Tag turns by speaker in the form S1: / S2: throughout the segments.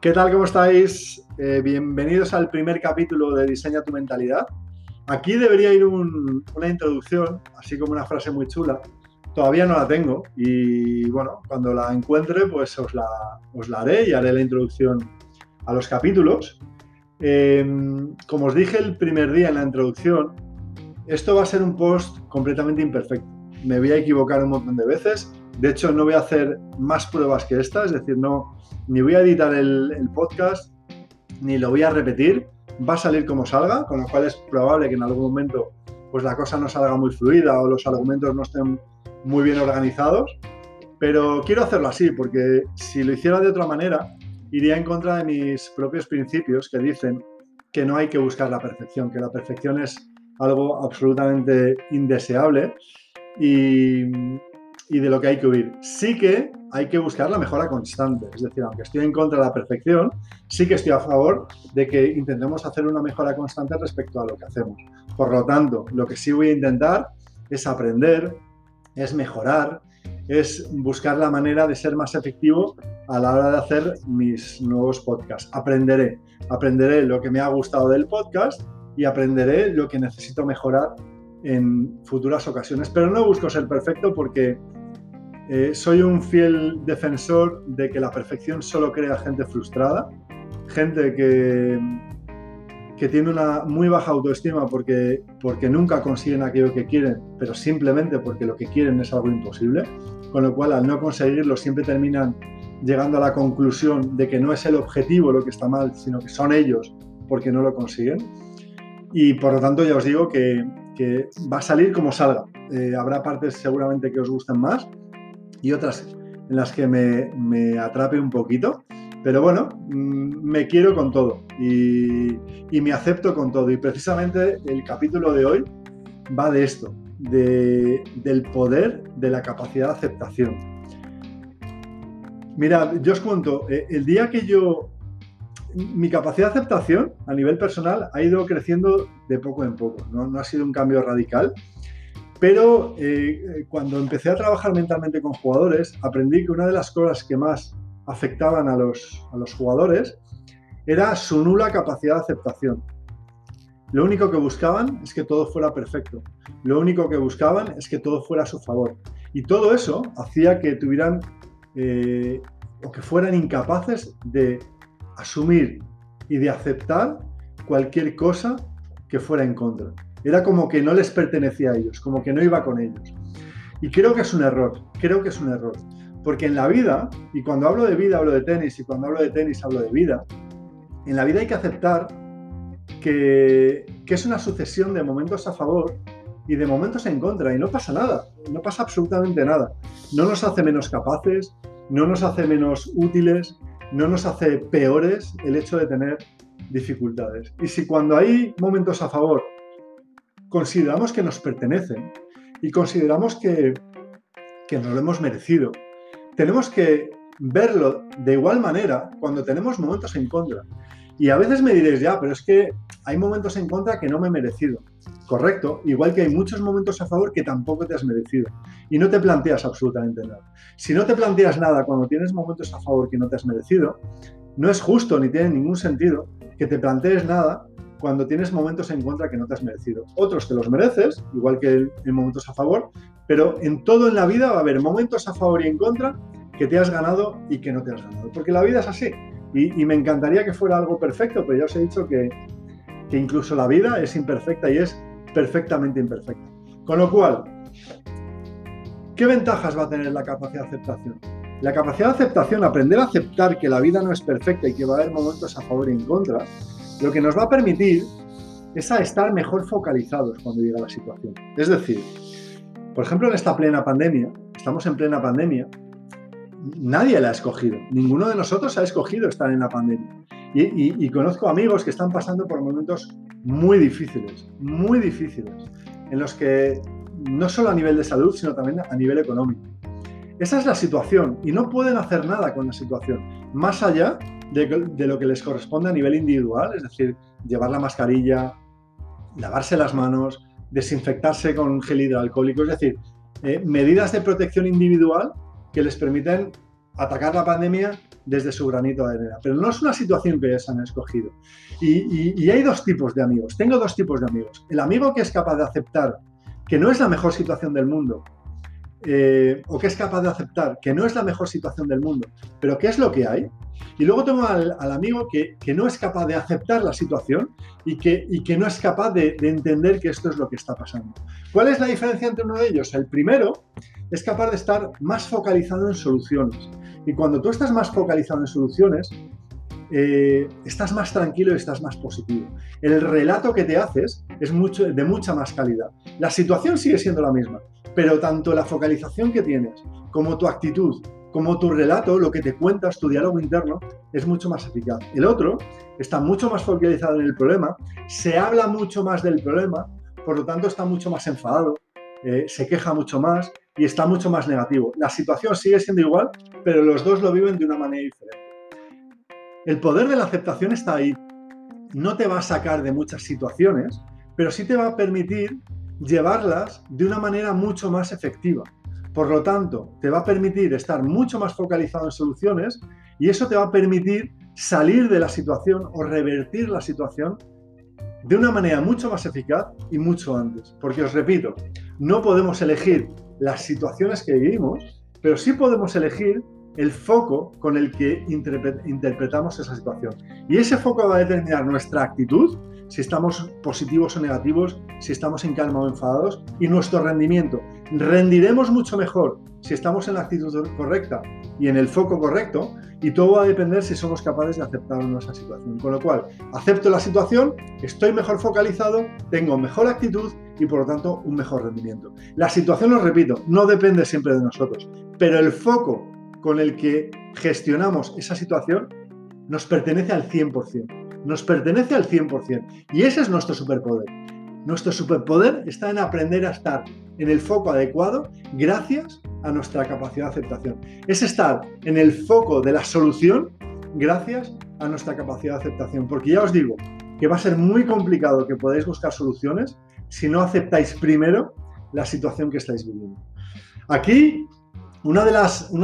S1: ¿Qué tal? ¿Cómo estáis? Eh, bienvenidos al primer capítulo de Diseña tu mentalidad. Aquí debería ir una introducción, así como una frase muy chula. Todavía no la tengo y bueno, cuando la encuentre pues os la, os la haré y haré la introducción a los capítulos. Em, como os dije el primer día en la introducción, esto va a ser un post completamente imperfecto. Me voy a equivocar un montón de veces. De hecho, no voy a hacer más pruebas que esta, es decir, no, ni voy a editar el, podcast, ni lo voy a repetir. Va a salir como salga, con lo cual es probable que en algún momento pues la cosa no salga muy fluida o los argumentos no estén muy bien organizados. Pero quiero hacerlo así, porque si lo hiciera de otra manera, iría en contra de mis propios principios que dicen que no hay que buscar la perfección, que la perfección es algo absolutamente indeseable y, y de lo que hay que huir. Sí que hay que buscar la mejora constante. Es decir, aunque estoy en contra de la perfección, sí que estoy a favor de que intentemos hacer una mejora constante respecto a lo que hacemos. Por lo tanto, lo que sí voy a intentar es aprender, es mejorar, es buscar la manera de ser más efectivo a la hora de hacer mis nuevos podcasts. Aprenderé, aprenderé lo que me ha gustado del podcast y aprenderé lo que necesito mejorar en futuras ocasiones. Pero no busco ser perfecto porque eh, soy un fiel defensor de que la perfección solo crea gente frustrada, gente que, que tiene una muy baja autoestima porque, porque nunca consiguen aquello que quieren, pero simplemente porque lo que quieren es algo imposible, con lo cual al no conseguirlo siempre terminan llegando a la conclusión de que no es el objetivo lo que está mal, sino que son ellos porque no lo consiguen. Y por lo tanto ya os digo que, que va a salir como salga. Eh, habrá partes seguramente que os gusten más, y otras en las que me, atrape un poquito. Pero bueno, mm, me quiero con todo y, me acepto con todo. Y precisamente el capítulo de hoy va de esto, del poder de la capacidad de aceptación. Mira, yo os cuento, eh, el día que yo, mi capacidad de aceptación a nivel personal ha ido creciendo de poco en poco, no, no ha sido un cambio radical, pero eh, cuando empecé a trabajar mentalmente con jugadores, aprendí que una de las cosas que más afectaban a los, a los jugadores era su nula capacidad de aceptación. Lo único que buscaban es que todo fuera perfecto. Lo único que buscaban es que todo fuera a su favor. Y todo eso hacía que tuvieran eh, o que fueran incapaces de asumir y de aceptar cualquier cosa que fuera en contra. Era como que no les pertenecía a ellos, como que no iba con ellos. Y creo que es un error, creo que es un error. Porque en la vida, y cuando hablo de vida hablo de tenis, y cuando hablo de tenis hablo de vida, en la vida hay que aceptar que, que es una sucesión de momentos a favor y de momentos en contra, y no pasa nada, no pasa absolutamente nada. No nos hace menos capaces, no nos hace menos útiles, no nos hace peores el hecho de tener dificultades. Y si cuando hay momentos a favor consideramos que nos pertenecen y consideramos que, que nos lo hemos merecido. Tenemos que verlo de igual manera cuando tenemos momentos en contra. Y a veces me diréis, ya, pero es que hay momentos en contra que no me he merecido. Correcto, igual que hay muchos momentos a favor que tampoco te has merecido. Y no te planteas absolutamente nada. Si no te planteas nada cuando tienes momentos a favor que no te has merecido, no es justo ni tiene ningún sentido que te plantees nada cuando tienes momentos en contra que no te has merecido. Otros te los mereces, igual que en momentos a favor, pero en todo en la vida va a haber momentos a favor y en contra que te has ganado y que no te has ganado. Porque la vida es así. Y, me encantaría que fuera algo perfecto, pero ya os he dicho que, que incluso la vida es imperfecta y es perfectamente imperfecta. Con lo cual, ¿qué ventajas va a tener la capacidad de aceptación? La capacidad de aceptación, aprender a aceptar que la vida no es perfecta y que va a haber momentos a favor y en contra, lo que nos va a permitir es a estar mejor focalizados cuando llega la situación. Es decir, por ejemplo, en esta plena pandemia, estamos en plena pandemia, nadie la ha escogido, ninguno de nosotros ha escogido estar en la pandemia. Y, conozco amigos que están pasando por momentos muy difíciles, muy difíciles, en los que no solo a nivel de salud, sino también a nivel económico. Esa es la situación y no pueden hacer nada con la situación, más allá de, lo que les corresponde a nivel individual, es decir, llevar la mascarilla, lavarse las manos, desinfectarse con gel hidroalcohólico, es decir, eh, medidas de protección individual que les permiten atacar la pandemia desde su granito de arena. Pero no es una situación que ellos han escogido. Y, hay dos tipos de amigos. Tengo dos tipos de amigos. El amigo que es capaz de aceptar que no es la mejor situación del mundo, eh, o que es capaz de aceptar que no es la mejor situación del mundo, pero que es lo que hay. Y luego tengo al, amigo que, no es capaz de aceptar la situación y que, que no es capaz de entender que esto es lo que está pasando. ¿Cuál es la diferencia entre uno de ellos? El primero es capaz de estar más focalizado en soluciones. Y cuando tú estás más focalizado en soluciones, eh, estás más tranquilo y estás más positivo. El relato que te haces es de mucha más calidad. La situación sigue siendo la misma, pero tanto la focalización que tienes como tu actitud, como tu relato, lo que te cuentas, tu diálogo interno, es mucho más eficaz. El otro está mucho más focalizado en el problema, se habla mucho más del problema, por lo tanto está mucho más enfadado, eh, se queja mucho más y está mucho más negativo. La situación sigue siendo igual, pero los dos lo viven de una manera diferente. El poder de la aceptación está ahí. No te va a sacar de muchas situaciones, pero sí te va a permitir llevarlas de una manera mucho más efectiva. Por lo tanto, te va a permitir estar mucho más focalizado en soluciones y eso te va a permitir salir de la situación o revertir la situación de una manera mucho más eficaz y mucho antes. Porque os repito, no podemos elegir las situaciones que vivimos, pero sí podemos elegir el foco con el que interpretamos esa situación. Y ese foco va a determinar nuestra actitud, si estamos positivos o negativos, si estamos en calma o enfadados, y nuestro rendimiento. Rendiremos mucho mejor si estamos en la actitud correcta y en el foco correcto, y todo va a depender si somos capaces de aceptar nuestra situación. Con lo cual, acepto la situación, estoy mejor focalizado, tengo mejor actitud y por lo tanto un mejor rendimiento. La situación, lo repito, no depende siempre de nosotros, pero el foco con el que gestionamos esa situación nos pertenece al 100%. Nos pertenece al 100%. Y ese es nuestro superpoder. Nuestro superpoder está en aprender a estar en el foco adecuado gracias a nuestra capacidad de aceptación. Es estar en el foco de la solución gracias a nuestra capacidad de aceptación. Porque ya os digo que va a ser muy complicado que podáis buscar soluciones si no aceptáis primero la situación que estáis viviendo. Aquí, uno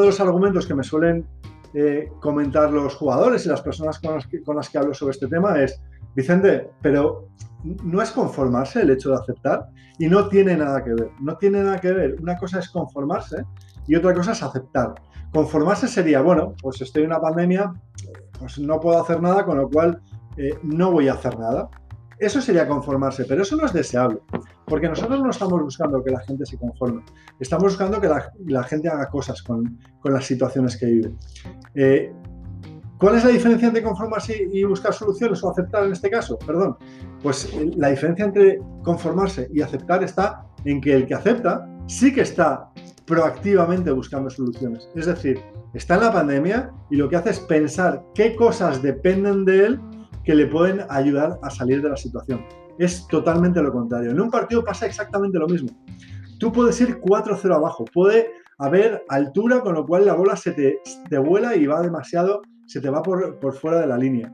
S1: de los argumentos que me suelen eh, comentar los jugadores y las personas con las, que, con las que hablo sobre este tema es, Vicente, pero no es conformarse el hecho de aceptar y no tiene nada que ver. No tiene nada que ver. Una cosa es conformarse y otra cosa es aceptar. Conformarse sería, bueno, pues estoy en una pandemia, pues no puedo hacer nada, con lo cual eh, no voy a hacer nada. Eso sería conformarse, pero eso no es deseable, porque nosotros no estamos buscando que la gente se conforme, estamos buscando que la, gente haga cosas con, las situaciones que vive. Eh, ¿Cuál es la diferencia entre conformarse y buscar soluciones o aceptar en este caso? Perdón. Pues eh, la diferencia entre conformarse y aceptar está en que el que acepta sí que está proactivamente buscando soluciones. Es decir, está en la pandemia y lo que hace es pensar qué cosas dependen de él que le pueden ayudar a salir de la situación. Es totalmente lo contrario. En un partido pasa exactamente lo mismo. Tú puedes ir 4-0 abajo, puede haber altura con lo cual la bola se te, vuela y va demasiado, se te va por, por fuera de la línea.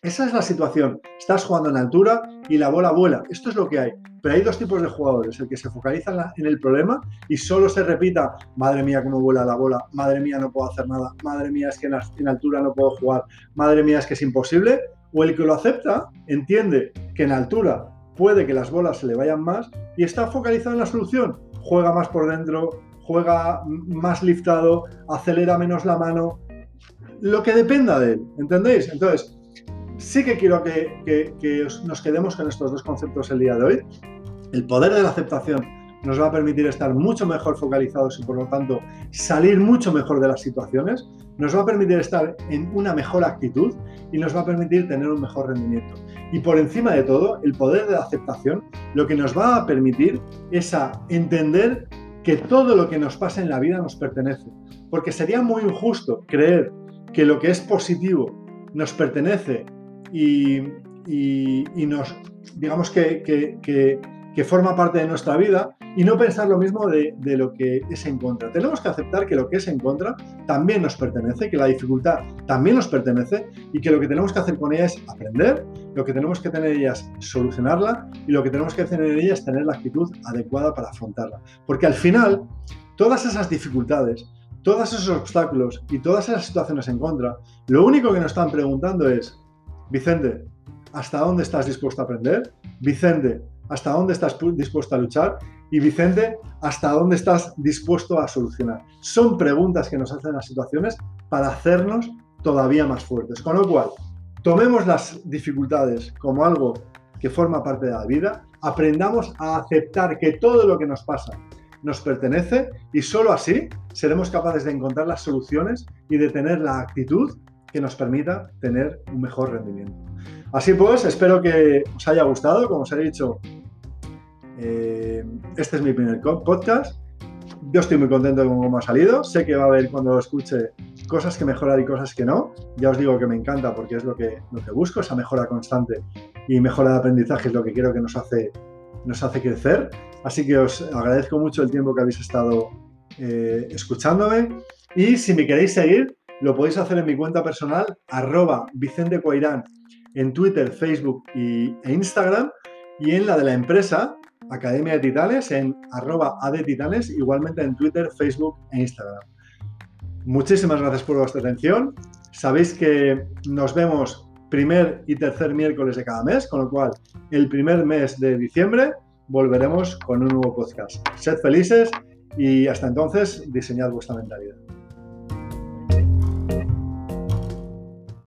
S1: Esa es la situación. Estás jugando en altura y la bola vuela. Esto es lo que hay. Pero hay dos tipos de jugadores. El que se focaliza en, el problema y solo se repita, madre mía, cómo vuela la bola, madre mía, no puedo hacer nada, madre mía, es que en, en altura no puedo jugar, madre mía, es que es imposible o el que lo acepta entiende que en altura puede que las bolas se le vayan más y está focalizado en la solución. Juega más por dentro, juega más liftado, acelera menos la mano, lo que dependa de él, ¿entendéis? Entonces, sí que quiero que, que nos quedemos con estos dos conceptos el día de hoy. El poder de la aceptación nos va a permitir estar mucho mejor focalizados y por lo tanto salir mucho mejor de las situaciones, nos va a permitir estar en una mejor actitud y nos va a permitir tener un mejor rendimiento. Y por encima de todo, el poder de la aceptación lo que nos va a permitir es a entender que todo lo que nos pasa en la vida nos pertenece. Porque sería muy injusto creer que lo que es positivo nos pertenece y, nos, digamos que, que forma parte de nuestra vida y no pensar lo mismo de, lo que es en contra. Tenemos que aceptar que lo que es en contra también nos pertenece, que la dificultad también nos pertenece y que lo que tenemos que hacer con ella es aprender, lo que tenemos que tener ella es solucionarla y lo que tenemos que hacer en ella es tener la actitud adecuada para afrontarla. Porque al final, todas esas dificultades, todos esos obstáculos y todas esas situaciones en contra, lo único que nos están preguntando es, Vicente, ¿hasta dónde estás dispuesto a aprender? Vicente, ¿hasta dónde estás dispuesto a luchar? Y Vicente, ¿hasta dónde estás dispuesto a solucionar? Son preguntas que nos hacen las situaciones para hacernos todavía más fuertes. Con lo cual, tomemos las dificultades como algo que forma parte de la vida, aprendamos a aceptar que todo lo que nos pasa nos pertenece y solo así seremos capaces de encontrar las soluciones y de tener la actitud que nos permita tener un mejor rendimiento. Así pues, espero que os haya gustado. Como os he dicho, eh, este es mi primer podcast. Yo estoy muy contento con cómo ha salido. Sé que va a haber cuando lo escuche cosas que mejorar y cosas que no. Ya os digo que me encanta porque es lo que, lo que busco, esa mejora constante y mejora de aprendizaje es lo que quiero que nos hace, nos hace crecer. Así que os agradezco mucho el tiempo que habéis estado eh, escuchándome. Y si me queréis seguir, lo podéis hacer en mi cuenta personal, arroba Vicente en Twitter, Facebook y, e Instagram. Y en la de la empresa, Academia de Titanes, en arroba Titanes, igualmente en Twitter, Facebook e Instagram. Muchísimas gracias por vuestra atención. Sabéis que nos vemos primer y tercer miércoles de cada mes, con lo cual el primer mes de diciembre volveremos con un nuevo podcast. Sed felices y hasta entonces diseñad vuestra mentalidad.